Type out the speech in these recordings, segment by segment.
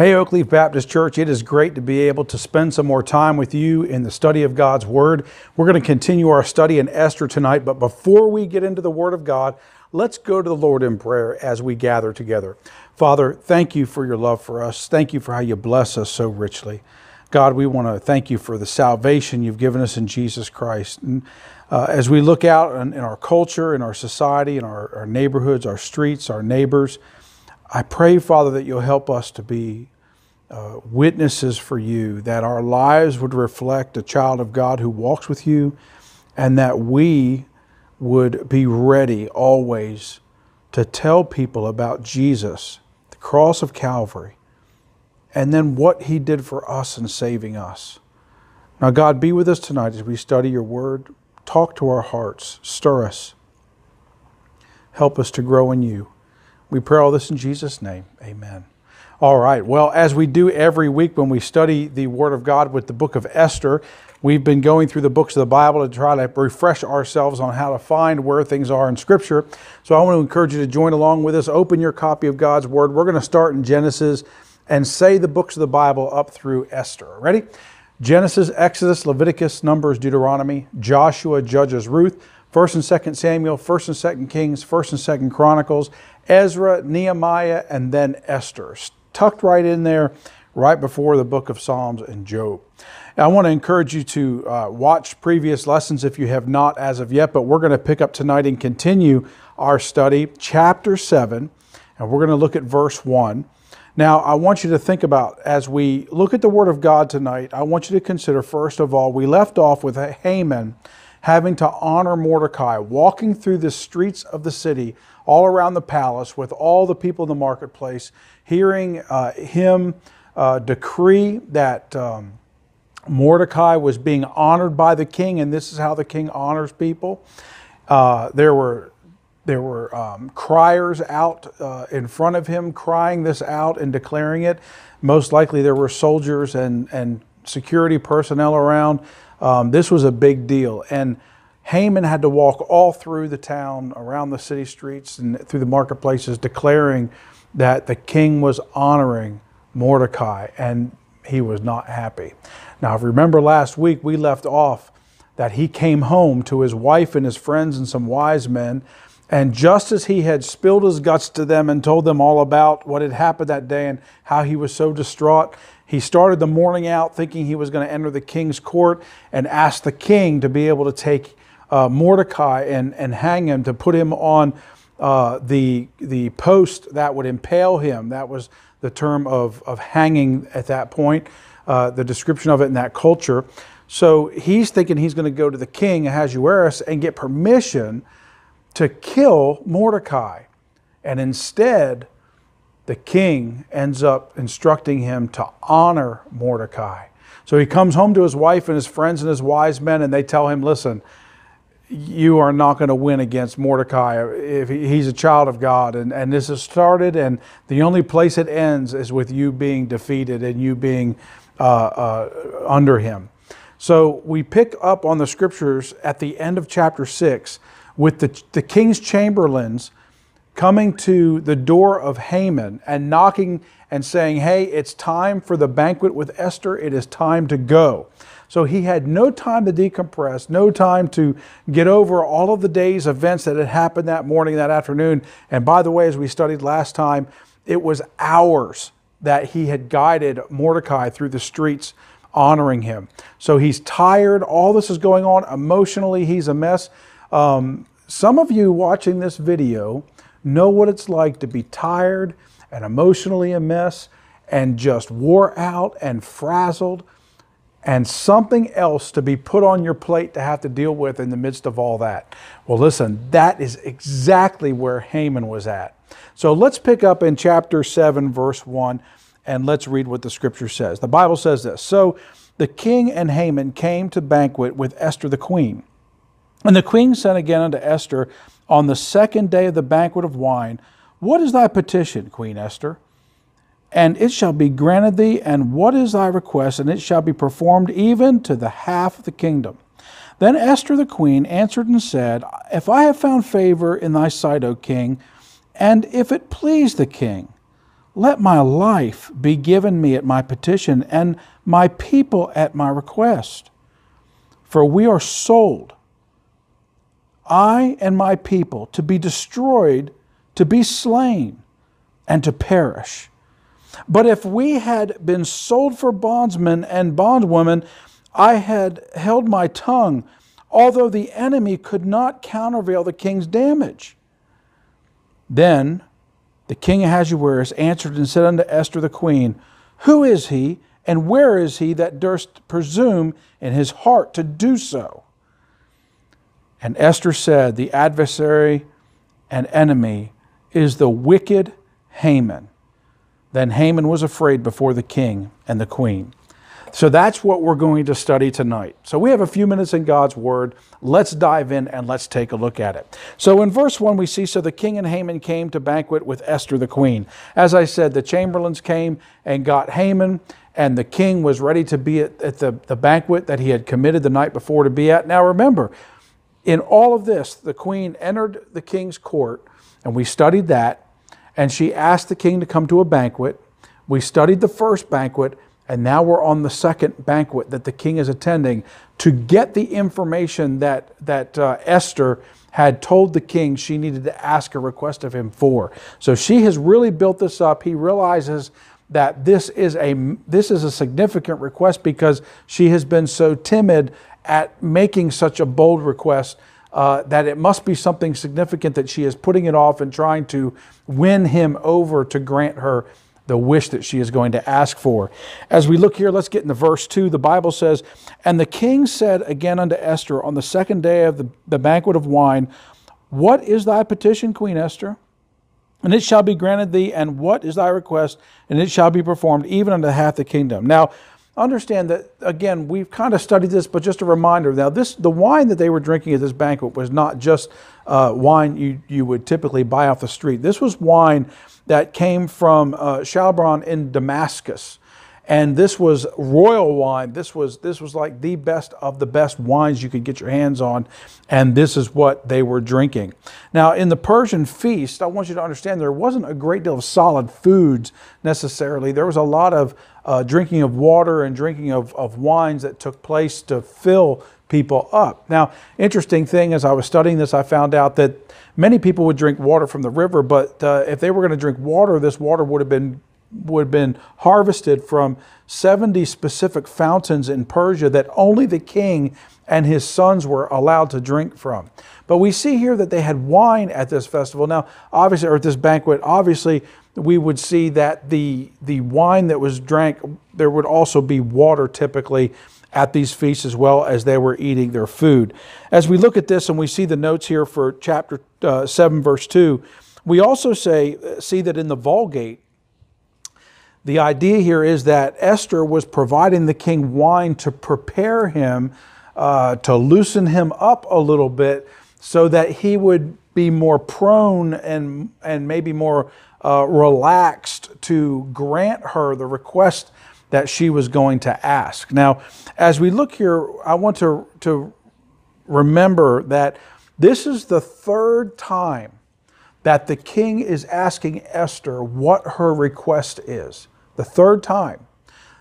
Hey, Oakleaf Baptist Church, it is great to be able to spend some more time with you in the study of God's Word. We're going to continue our study in Esther tonight, but before we get into the Word of God, let's go to the Lord in prayer as we gather together. Father, thank you for your love for us. Thank you for how you bless us so richly. God, we want to thank you for the salvation you've given us in Jesus Christ. And uh, as we look out in, in, our culture, in our society, in our, our neighborhoods, our streets, our neighbors, I pray, Father, that you'll help us to be uh, witnesses for you, that our lives would reflect a child of God who walks with you, and that we would be ready always to tell people about Jesus, the cross of Calvary, and then what he did for us in saving us. Now, God, be with us tonight as we study your word. Talk to our hearts, stir us, help us to grow in you. We pray all this in Jesus' name. Amen. All right. Well, as we do every week when we study the Word of God with the book of Esther, we've been going through the books of the Bible to try to refresh ourselves on how to find where things are in Scripture. So I want to encourage you to join along with us. Open your copy of God's Word. We're going to start in Genesis and say the books of the Bible up through Esther. Ready? Genesis, Exodus, Leviticus, Numbers, Deuteronomy, Joshua, Judges, Ruth, 1st and 2nd Samuel, 1st and 2nd Kings, 1st and 2nd Chronicles, Ezra, Nehemiah, and then Esther. Tucked right in there, right before the book of Psalms and Job. I want to encourage you to uh, watch previous lessons if you have not as of yet, but we're going to pick up tonight and continue our study, chapter 7, and we're going to look at verse 1. Now, I want you to think about as we look at the Word of God tonight, I want you to consider, first of all, we left off with Haman having to honor Mordecai, walking through the streets of the city, all around the palace, with all the people in the marketplace, hearing uh, him uh, decree that um, Mordecai was being honored by the king, and this is how the king honors people. Uh, there were there were um, criers out uh, in front of him crying this out and declaring it. Most likely, there were soldiers and and security personnel around. Um, this was a big deal. And Haman had to walk all through the town, around the city streets, and through the marketplaces, declaring that the king was honoring Mordecai, and he was not happy. Now, if you remember last week, we left off that he came home to his wife and his friends and some wise men, and just as he had spilled his guts to them and told them all about what had happened that day and how he was so distraught, he started the morning out thinking he was going to enter the king's court and ask the king to be able to take uh, Mordecai and, and hang him, to put him on uh, the, the post that would impale him. That was the term of, of hanging at that point, uh, the description of it in that culture. So he's thinking he's going to go to the king, Ahasuerus, and get permission to kill Mordecai. And instead, the king ends up instructing him to honor Mordecai. So he comes home to his wife and his friends and his wise men, and they tell him, Listen, you are not going to win against Mordecai if he's a child of God. And, and this has started, and the only place it ends is with you being defeated and you being uh, uh, under him. So we pick up on the scriptures at the end of chapter 6 with the, the king's chamberlains coming to the door of Haman and knocking and saying, Hey, it's time for the banquet with Esther. It is time to go. So he had no time to decompress, no time to get over all of the day's events that had happened that morning, that afternoon. And by the way, as we studied last time, it was hours that he had guided Mordecai through the streets honoring him. So he's tired. All this is going on. Emotionally, he's a mess. Um, some of you watching this video know what it's like to be tired and emotionally a mess and just wore out and frazzled and something else to be put on your plate to have to deal with in the midst of all that. Well, listen, that is exactly where Haman was at. So let's pick up in chapter 7, verse 1, and let's read what the scripture says. The Bible says this So the king and Haman came to banquet with Esther the queen. And the queen sent again unto Esther on the second day of the banquet of wine, What is thy petition, Queen Esther? And it shall be granted thee, and what is thy request? And it shall be performed even to the half of the kingdom. Then Esther the queen answered and said, If I have found favor in thy sight, O king, and if it please the king, let my life be given me at my petition, and my people at my request. For we are sold, I and my people, to be destroyed, to be slain, and to perish. But if we had been sold for bondsmen and bondwomen, I had held my tongue, although the enemy could not countervail the king's damage. Then the king Ahasuerus answered and said unto Esther the queen, Who is he, and where is he that durst presume in his heart to do so? And Esther said, The adversary and enemy is the wicked Haman. Then Haman was afraid before the king and the queen. So that's what we're going to study tonight. So we have a few minutes in God's Word. Let's dive in and let's take a look at it. So in verse 1, we see So the king and Haman came to banquet with Esther the queen. As I said, the chamberlains came and got Haman, and the king was ready to be at, at the, the banquet that he had committed the night before to be at. Now remember, in all of this, the queen entered the king's court, and we studied that, and she asked the king to come to a banquet. We studied the first banquet, and now we're on the second banquet that the king is attending to get the information that, that uh, Esther had told the king she needed to ask a request of him for. So she has really built this up. He realizes that this is a this is a significant request because she has been so timid at making such a bold request uh, that it must be something significant that she is putting it off and trying to win him over to grant her the wish that she is going to ask for. As we look here, let's get into verse 2. The Bible says, And the king said again unto Esther on the second day of the, the banquet of wine, What is thy petition, Queen Esther? And it shall be granted thee, and what is thy request? And it shall be performed, even unto half the kingdom. Now, understand that again we've kind of studied this but just a reminder now this the wine that they were drinking at this banquet was not just uh, wine you, you would typically buy off the street this was wine that came from uh, in Damascus. And this was royal wine. This was, this was like the best of the best wines you could get your hands on. And this is what they were drinking. Now, in the Persian feast, I want you to understand there wasn't a great deal of solid foods necessarily. There was a lot of uh, drinking of water and drinking of, of wines that took place to fill people up. Now, interesting thing as I was studying this, I found out that many people would drink water from the river, but uh, if they were going to drink water, this water would have been would have been harvested from 70 specific fountains in Persia that only the king and his sons were allowed to drink from. But we see here that they had wine at this festival. Now, obviously, or at this banquet, obviously, we would see that the the wine that was drank, there would also be water typically at these feasts as well as they were eating their food. As we look at this and we see the notes here for chapter uh, 7, verse 2, we also say, see that in the Vulgate, the idea here is that Esther was providing the king wine to prepare him, uh, to loosen him up a little bit so that he would be more prone and, and maybe more uh, relaxed to grant her the request that she was going to ask. Now, as we look here, I want to, to remember that this is the third time that the king is asking Esther what her request is. The third time.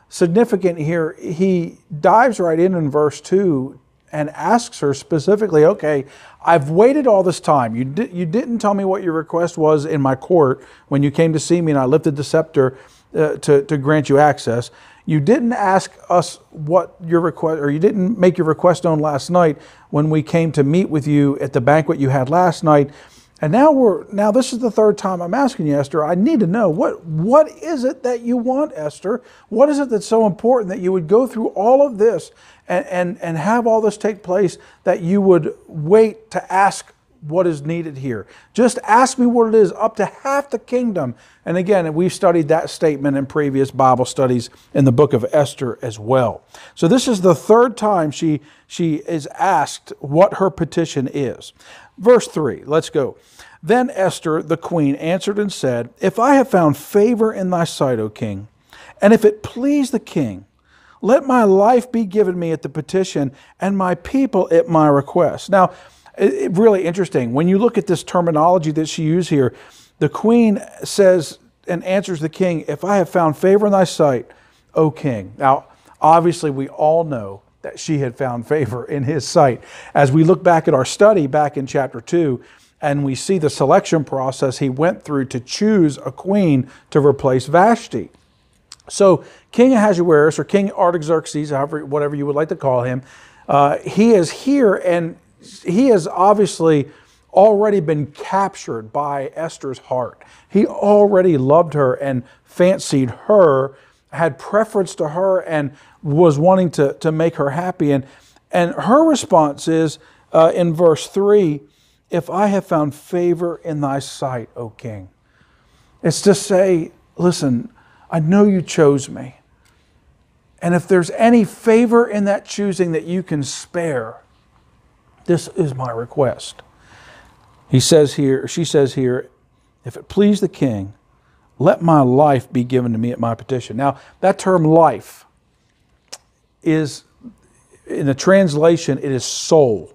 Significant here, he dives right in in verse 2 and asks her specifically, okay, I've waited all this time. You, di- you didn't tell me what your request was in my court when you came to see me and I lifted the scepter uh, to, to grant you access. You didn't ask us what your request, or you didn't make your request known last night when we came to meet with you at the banquet you had last night. And now we're now this is the third time I'm asking you, Esther. I need to know what what is it that you want, Esther? What is it that's so important that you would go through all of this and and, and have all this take place that you would wait to ask what is needed here. Just ask me what it is, up to half the kingdom. And again, we've studied that statement in previous Bible studies in the book of Esther as well. So this is the third time she, she is asked what her petition is. Verse 3, let's go. Then Esther, the queen, answered and said, If I have found favor in thy sight, O king, and if it please the king, let my life be given me at the petition, and my people at my request. Now, really interesting. When you look at this terminology that she used here, the queen says, and answers the king, If I have found favor in thy sight, O king. Now, obviously, we all know that she had found favor in his sight. As we look back at our study back in chapter 2, and we see the selection process he went through to choose a queen to replace Vashti. So, King Ahasuerus, or King Artaxerxes, however, whatever you would like to call him, uh, he is here and he has obviously already been captured by Esther's heart. He already loved her and fancied her, had preference to her, and was wanting to, to make her happy. And, and her response is uh, in verse 3 If I have found favor in thy sight, O king. It's to say, listen, I know you chose me. And if there's any favor in that choosing that you can spare, this is my request. He says here, she says here, if it please the king, let my life be given to me at my petition. Now, that term life is, in the translation, it is soul.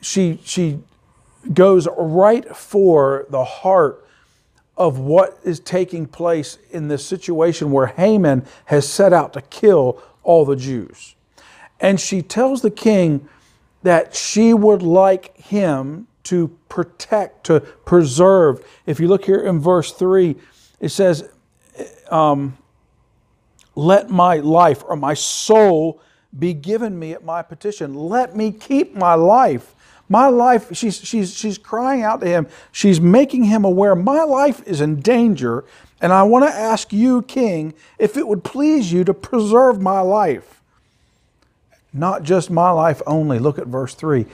She, she goes right for the heart of what is taking place in this situation where Haman has set out to kill all the Jews. And she tells the king that she would like him to protect, to preserve. If you look here in verse 3, it says, um, Let my life or my soul be given me at my petition. Let me keep my life. My life, she's, she's, she's crying out to him. She's making him aware my life is in danger, and I want to ask you, King, if it would please you to preserve my life. Not just my life only. Look at verse 3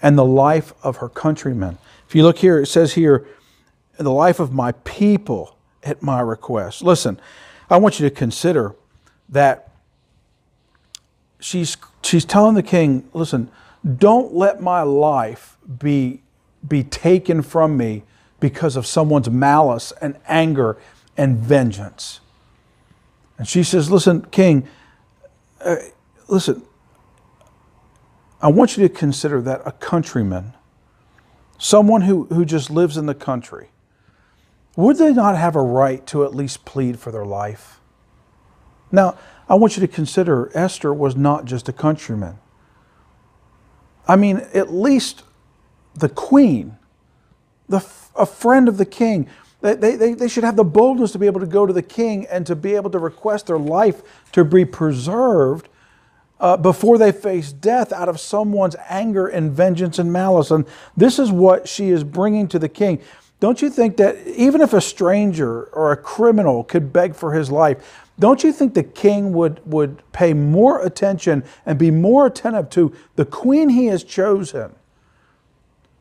and the life of her countrymen. If you look here, it says here, the life of my people at my request. Listen, I want you to consider that she's, she's telling the king, listen, don't let my life be, be taken from me because of someone's malice and anger and vengeance. And she says, Listen, King, uh, listen, I want you to consider that a countryman, someone who, who just lives in the country, would they not have a right to at least plead for their life? Now, I want you to consider Esther was not just a countryman. I mean, at least the queen, the, a friend of the king, they, they, they should have the boldness to be able to go to the king and to be able to request their life to be preserved uh, before they face death out of someone's anger and vengeance and malice. And this is what she is bringing to the king. Don't you think that even if a stranger or a criminal could beg for his life, don't you think the king would, would pay more attention and be more attentive to the queen he has chosen?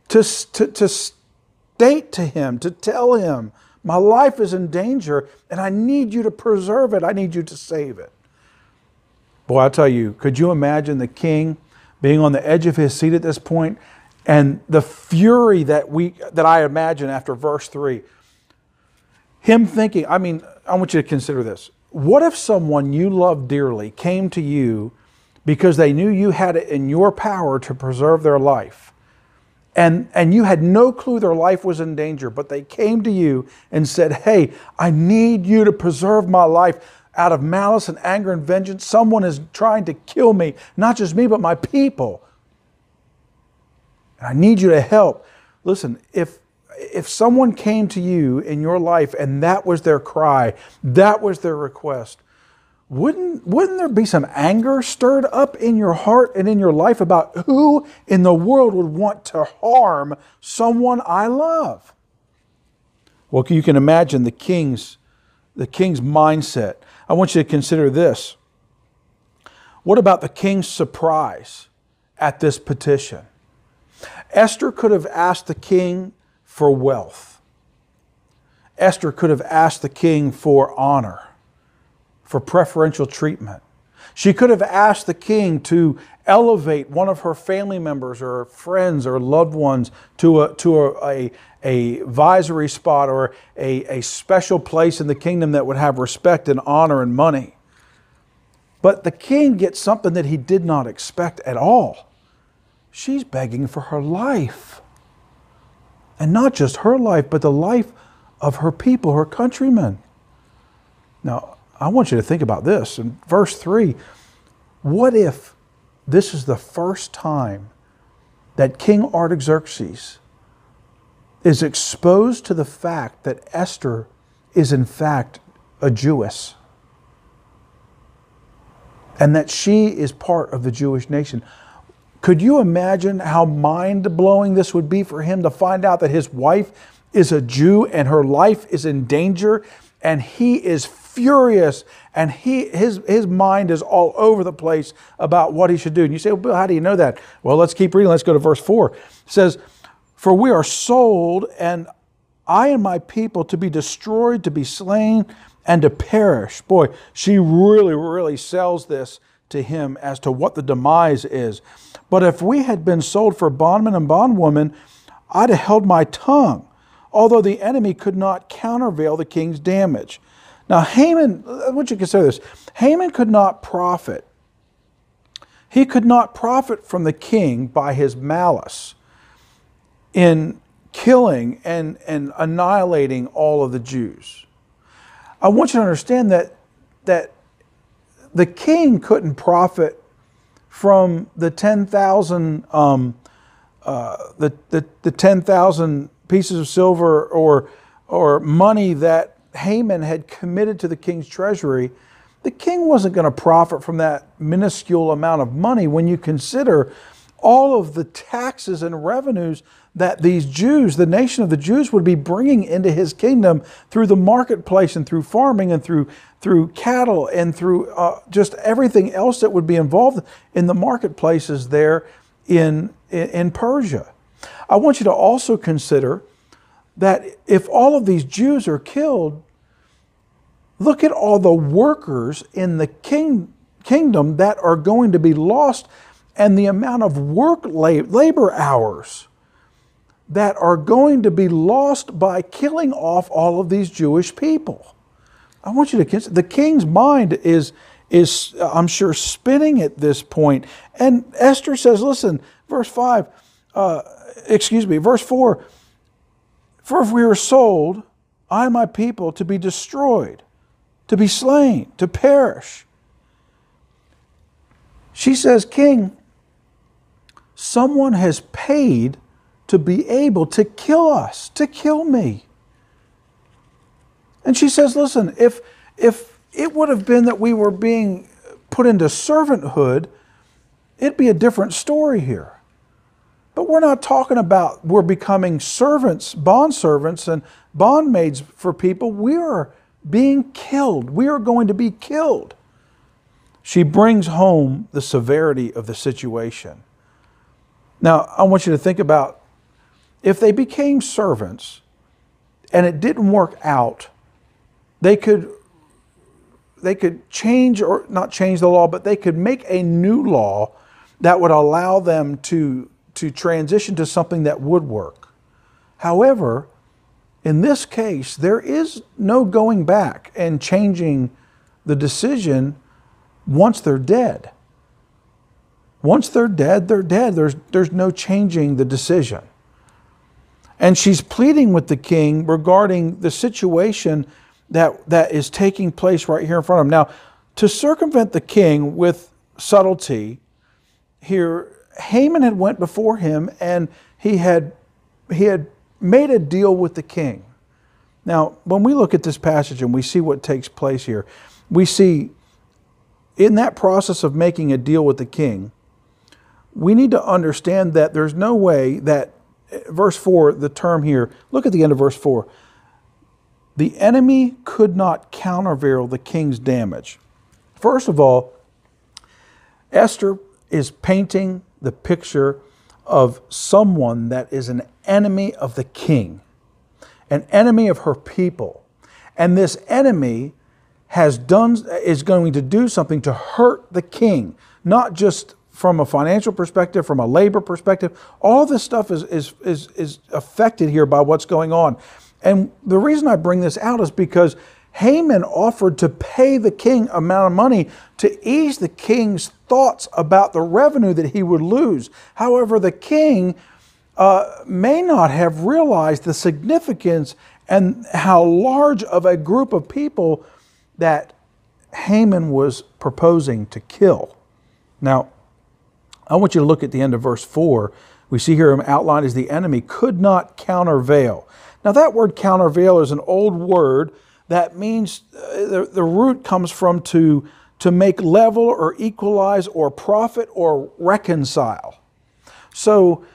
To, to, to state to him, to tell him, my life is in danger and I need you to preserve it, I need you to save it. Boy, I tell you, could you imagine the king being on the edge of his seat at this point and the fury that we that I imagine after verse 3 him thinking I mean I want you to consider this what if someone you love dearly came to you because they knew you had it in your power to preserve their life? And and you had no clue their life was in danger but they came to you and said hey I need you to preserve my life out of malice and anger and vengeance. Someone is trying to kill me not just me but my people. And I need you to help. Listen, if if someone came to you in your life and that was their cry, that was their request, wouldn't, wouldn't there be some anger stirred up in your heart and in your life about who in the world would want to harm someone I love? Well, you can imagine the king's, the king's mindset. I want you to consider this. What about the king's surprise at this petition? Esther could have asked the king for wealth. Esther could have asked the king for honor, for preferential treatment. She could have asked the king to elevate one of her family members or friends or loved ones to a, to a, a, a advisory spot or a, a special place in the kingdom that would have respect and honor and money. But the king gets something that he did not expect at all. She's begging for her life. And not just her life, but the life of her people, her countrymen. Now, I want you to think about this. In verse 3, what if this is the first time that King Artaxerxes is exposed to the fact that Esther is in fact a Jewess and that she is part of the Jewish nation. Could you imagine how mind blowing this would be for him to find out that his wife is a Jew and her life is in danger and he is furious and he his his mind is all over the place about what he should do. And you say, well, Bill, how do you know that? Well, let's keep reading. Let's go to verse 4. It says, For we are sold, and I and my people to be destroyed, to be slain, and to perish. Boy, she really, really sells this to him as to what the demise is. But if we had been sold for bondman and bondwoman, I'd have held my tongue, although the enemy could not countervail the king's damage. Now, Haman, I want you to consider this Haman could not profit. He could not profit from the king by his malice in killing and, and annihilating all of the Jews. I want you to understand that, that the king couldn't profit from the 10,000 um, uh, the, the, the 10,000 pieces of silver or, or money that Haman had committed to the king's treasury, the king wasn't going to profit from that minuscule amount of money when you consider all of the taxes and revenues that these Jews, the nation of the Jews, would be bringing into his kingdom through the marketplace and through farming and through, through cattle and through uh, just everything else that would be involved in the marketplaces there in, in Persia. I want you to also consider that if all of these Jews are killed, look at all the workers in the king, kingdom that are going to be lost and the amount of work labor hours that are going to be lost by killing off all of these Jewish people. I want you to consider the king's mind is is I'm sure spinning at this point. And Esther says, listen, verse 5, uh, excuse me, verse 4 For if we are sold, I and my people, to be destroyed, to be slain, to perish. She says, King, someone has paid to be able to kill us, to kill me. And she says, listen, if, if it would have been that we were being put into servanthood, it'd be a different story here. But we're not talking about we're becoming servants, bond servants, and bondmaids for people. We are being killed. We are going to be killed. She brings home the severity of the situation. Now, I want you to think about if they became servants and it didn't work out, they could they could change or not change the law, but they could make a new law that would allow them to to transition to something that would work. However, in this case, there is no going back and changing the decision once they're dead. Once they're dead, they're dead. There's, there's no changing the decision. And she's pleading with the king regarding the situation that, that is taking place right here in front of him. Now, to circumvent the king with subtlety, here Haman had went before him and he had he had made a deal with the king. Now, when we look at this passage and we see what takes place here, we see in that process of making a deal with the king, we need to understand that there's no way that verse 4, the term here, look at the end of verse 4. The enemy could not countervail the king's damage. First of all, Esther is painting the picture of someone that is an enemy of the king, an enemy of her people. And this enemy has done is going to do something to hurt the king, not just from a financial perspective, from a labor perspective. All this stuff is, is, is, is affected here by what's going on. And the reason I bring this out is because Haman offered to pay the king amount of money to ease the king's thoughts about the revenue that he would lose. However, the king uh, may not have realized the significance and how large of a group of people that Haman was proposing to kill. Now, I want you to look at the end of verse 4. We see here him outlined as the enemy could not countervail. Now, that word countervail is an old word that means uh, the, the root comes from to, to make level or equalize or profit or reconcile. So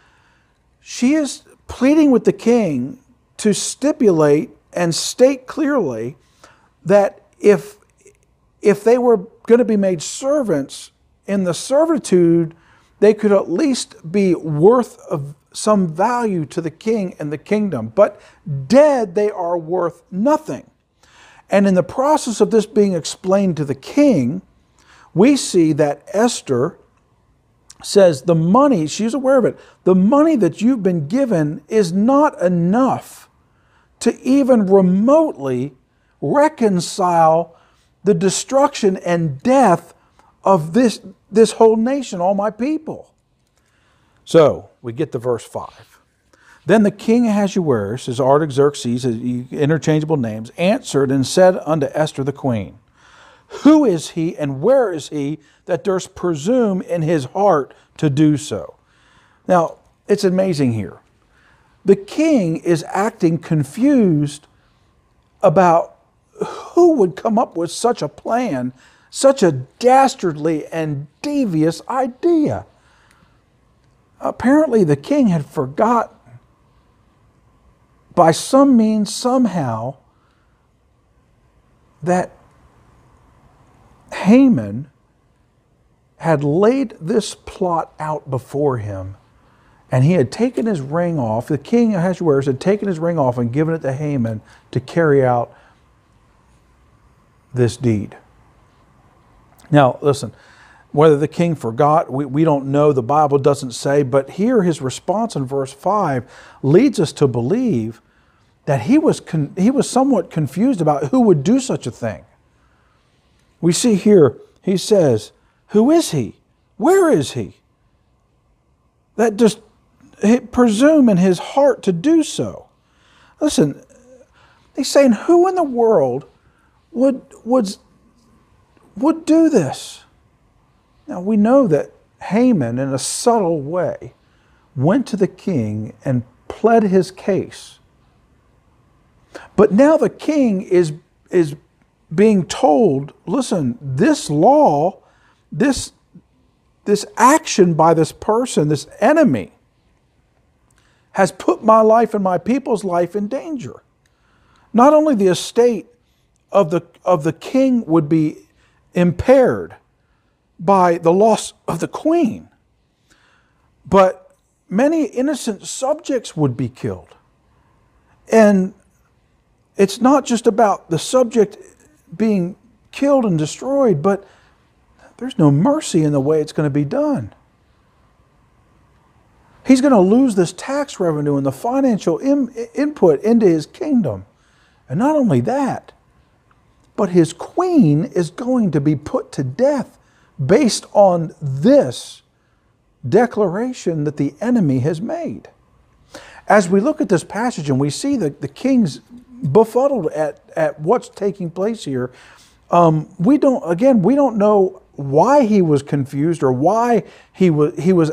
she is pleading with the king to stipulate and state clearly that if, if they were going to be made servants in the servitude, they could at least be worth of some value to the king and the kingdom. But dead, they are worth nothing. And in the process of this being explained to the king, we see that Esther says the money, she's aware of it, the money that you've been given is not enough to even remotely reconcile the destruction and death of this, this whole nation, all my people. So we get to verse 5. Then the king Ahasuerus, as Artaxerxes, interchangeable names, answered and said unto Esther the queen, Who is he and where is he that durst presume in his heart to do so? Now, it's amazing here. The king is acting confused about who would come up with such a plan, such a dastardly and devious idea. Apparently, the king had forgotten by some means, somehow, that Haman had laid this plot out before him and he had taken his ring off. The king Ahasuerus had taken his ring off and given it to Haman to carry out this deed. Now, listen, whether the king forgot, we, we don't know. The Bible doesn't say. But here, his response in verse 5 leads us to believe that he was, con- he was somewhat confused about who would do such a thing. We see here, he says, Who is he? Where is he? That just presume in his heart to do so. Listen, he's saying, Who in the world would, would, would do this? Now we know that Haman, in a subtle way, went to the king and pled his case. But now the king is, is being told listen, this law, this, this action by this person, this enemy, has put my life and my people's life in danger. Not only the estate of the, of the king would be impaired, by the loss of the queen. But many innocent subjects would be killed. And it's not just about the subject being killed and destroyed, but there's no mercy in the way it's going to be done. He's going to lose this tax revenue and the financial in, input into his kingdom. And not only that, but his queen is going to be put to death based on this declaration that the enemy has made. As we look at this passage and we see the, the king's befuddled at, at what's taking place here, um, we don't, again, we don't know why he was confused or why he was, he was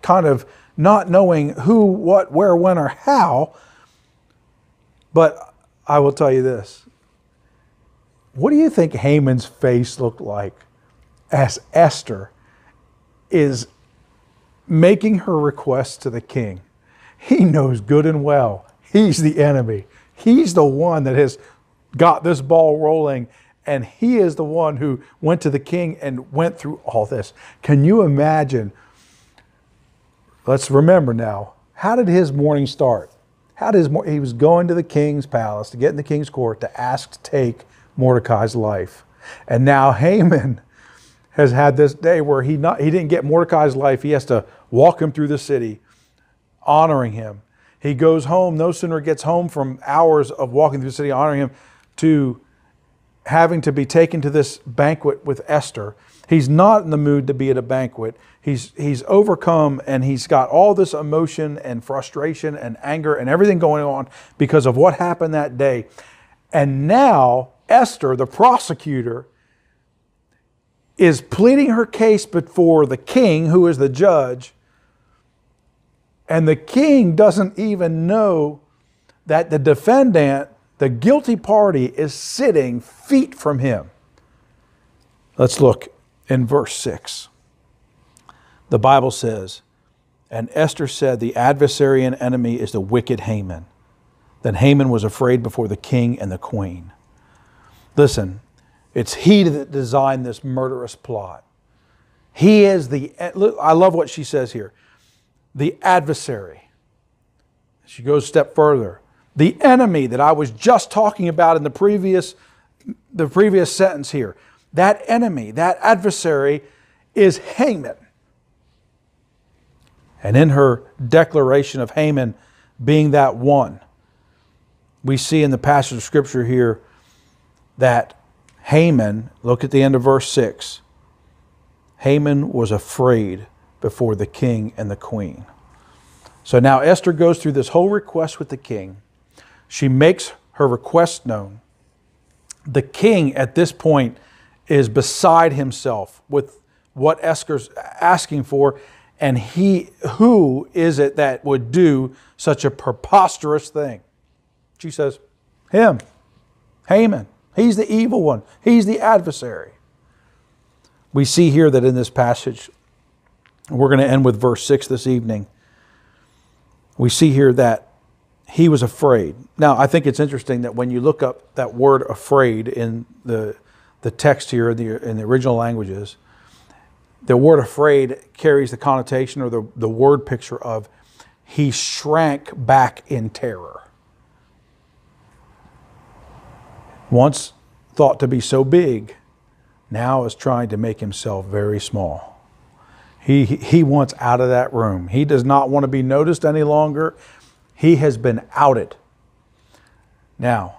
kind of not knowing who, what, where, when, or how. But I will tell you this. What do you think Haman's face looked like as Esther is making her request to the king. He knows good and well he's the enemy. He's the one that has got this ball rolling, and he is the one who went to the king and went through all this. Can you imagine? Let's remember now, how did his morning start? How did his he was going to the king's palace to get in the king's court to ask to take Mordecai's life. And now Haman has had this day where he not he didn't get Mordecai's life. He has to walk him through the city, honoring him. He goes home, no sooner gets home from hours of walking through the city honoring him, to having to be taken to this banquet with Esther. He's not in the mood to be at a banquet. He's, he's overcome and he's got all this emotion and frustration and anger and everything going on because of what happened that day. And now, Esther, the prosecutor, is pleading her case before the king, who is the judge. And the king doesn't even know that the defendant, the guilty party, is sitting feet from him. Let's look in verse 6. The Bible says, And Esther said, The adversary and enemy is the wicked Haman. Then Haman was afraid before the king and the queen. Listen, it's he that designed this murderous plot. He is the, I love what she says here, the adversary. She goes a step further. The enemy that I was just talking about in the previous, the previous sentence here. That enemy, that adversary is Haman. And in her declaration of Haman being that one, we see in the passage of Scripture here that Haman, look at the end of verse 6. Haman was afraid before the king and the queen. So now Esther goes through this whole request with the king. She makes her request known. The king at this point is beside himself with what Esther's asking for, and he who is it that would do such a preposterous thing? She says, Him, Haman. He's the evil one, he's the adversary. We see here that in this passage, we're going to end with verse 6 this evening. We see here that he was afraid. Now, I think it's interesting that when you look up that word afraid in the, the text here in the, in the original languages, the word afraid carries the connotation or the, the word picture of he shrank back in terror. Once thought to be so big, now is trying to make himself very small. He, he wants out of that room. He does not want to be noticed any longer. He has been outed. Now,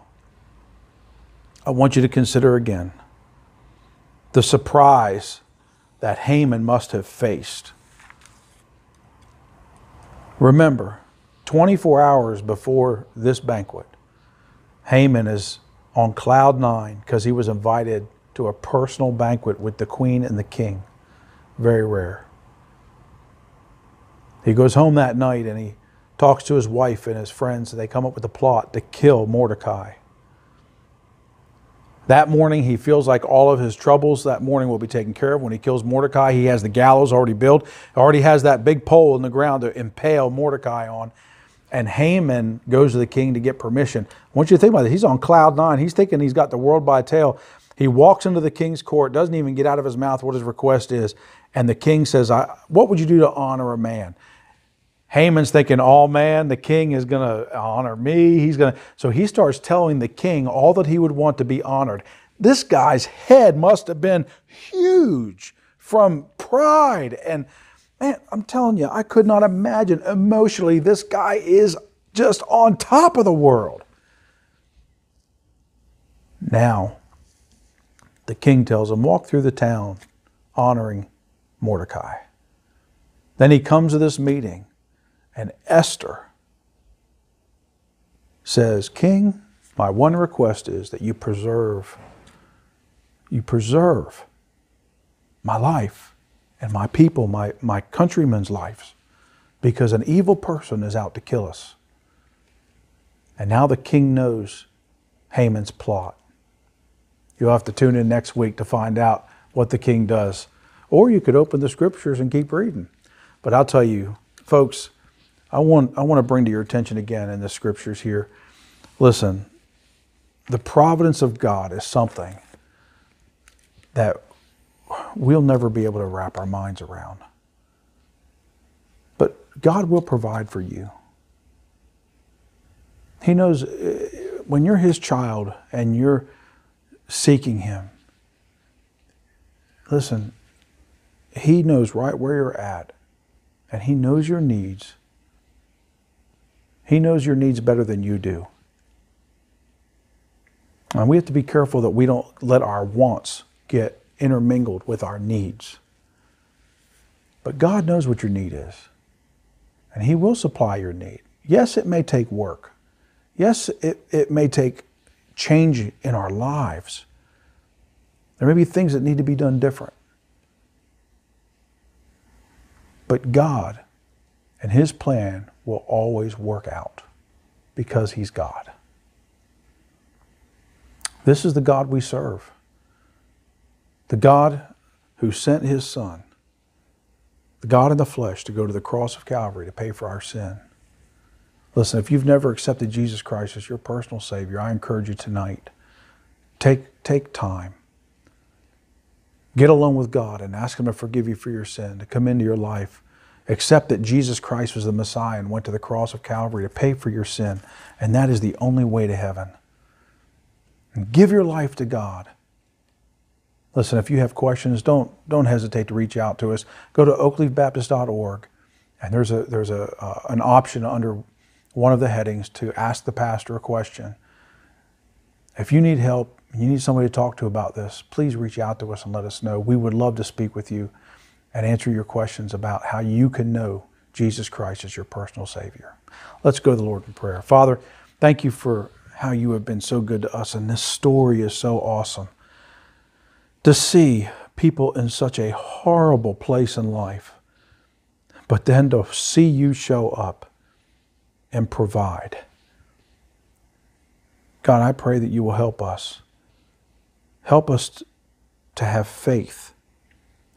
I want you to consider again the surprise that Haman must have faced. Remember, 24 hours before this banquet, Haman is on cloud nine because he was invited to a personal banquet with the queen and the king. Very rare. He goes home that night and he talks to his wife and his friends, and they come up with a plot to kill Mordecai. That morning, he feels like all of his troubles that morning will be taken care of. When he kills Mordecai, he has the gallows already built, already has that big pole in the ground to impale Mordecai on and Haman goes to the king to get permission. I want you to think about it. He's on cloud nine. He's thinking he's got the world by a tail. He walks into the king's court, doesn't even get out of his mouth what his request is. And the king says, What would you do to honor a man? Haman's thinking, Oh man, the king is going to honor me. He's going to. So he starts telling the king all that he would want to be honored. This guy's head must have been huge from pride and Man, I'm telling you, I could not imagine emotionally this guy is just on top of the world. Now, the king tells him, Walk through the town honoring Mordecai. Then he comes to this meeting, and Esther says, King, my one request is that you preserve, you preserve my life and my people, my, my countrymen's lives, because an evil person is out to kill us. And now the king knows Haman's plot. You'll have to tune in next week to find out what the king does. Or you could open the scriptures and keep reading. But I'll tell you, folks, I want, I want to bring to your attention again in the scriptures here. Listen, the providence of God is something that we'll never be able to wrap our minds around. But God will provide for you. He knows uh, when you're His child and you're seeking Him, listen, He knows right where you're at and He knows your needs. He knows your needs better than you do. And we have to be careful that we don't let our wants get intermingled with our needs. But God knows what your need is, and He will supply your need. Yes, it may take work. Yes, it, it may take change in our lives. There may be things that need to be done different. But God and His plan will always work out because He's God. This is the God we serve. The God who sent His Son, the God in the flesh, to go to the cross of Calvary to pay for our sin. Listen, if you've never accepted Jesus Christ as your personal Savior, I encourage you tonight. Take, take time. Get alone with God and ask Him to forgive you for your sin, to come into your life. Accept that Jesus Christ was the Messiah and went to the cross of Calvary to pay for your sin. And that is the only way to heaven. Give your life to God. Listen, if you have questions, don't, don't hesitate to reach out to us. Go to oakleafbaptist.org, and there's, a, there's a, uh, an option under one of the headings to ask the pastor a question. If you need help, you need somebody to talk to about this, please reach out to us and let us know. We would love to speak with you and answer your questions about how you can know Jesus Christ as your personal Savior. Let's go to the Lord in prayer. Father, thank you for how you have been so good to us, and this story is so awesome. To see people in such a horrible place in life, but then to see you show up and provide. God, I pray that you will help us. Help us to have faith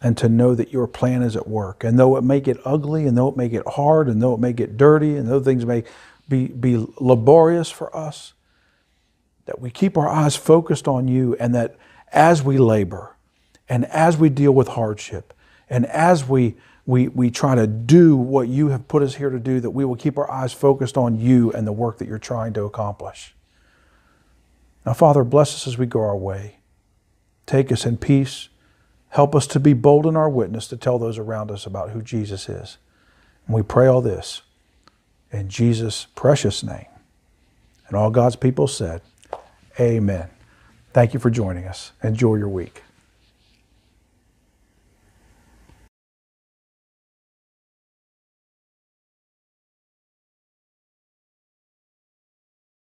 and to know that your plan is at work. And though it may get ugly, and though it may get hard, and though it may get dirty, and though things may be, be laborious for us, that we keep our eyes focused on you, and that as we labor, and as we deal with hardship, and as we we, we try to do what you have put us here to do, that we will keep our eyes focused on you and the work that you're trying to accomplish. Now, Father, bless us as we go our way. Take us in peace. Help us to be bold in our witness to tell those around us about who Jesus is. And we pray all this in Jesus' precious name. And all God's people said, Amen. Thank you for joining us. Enjoy your week.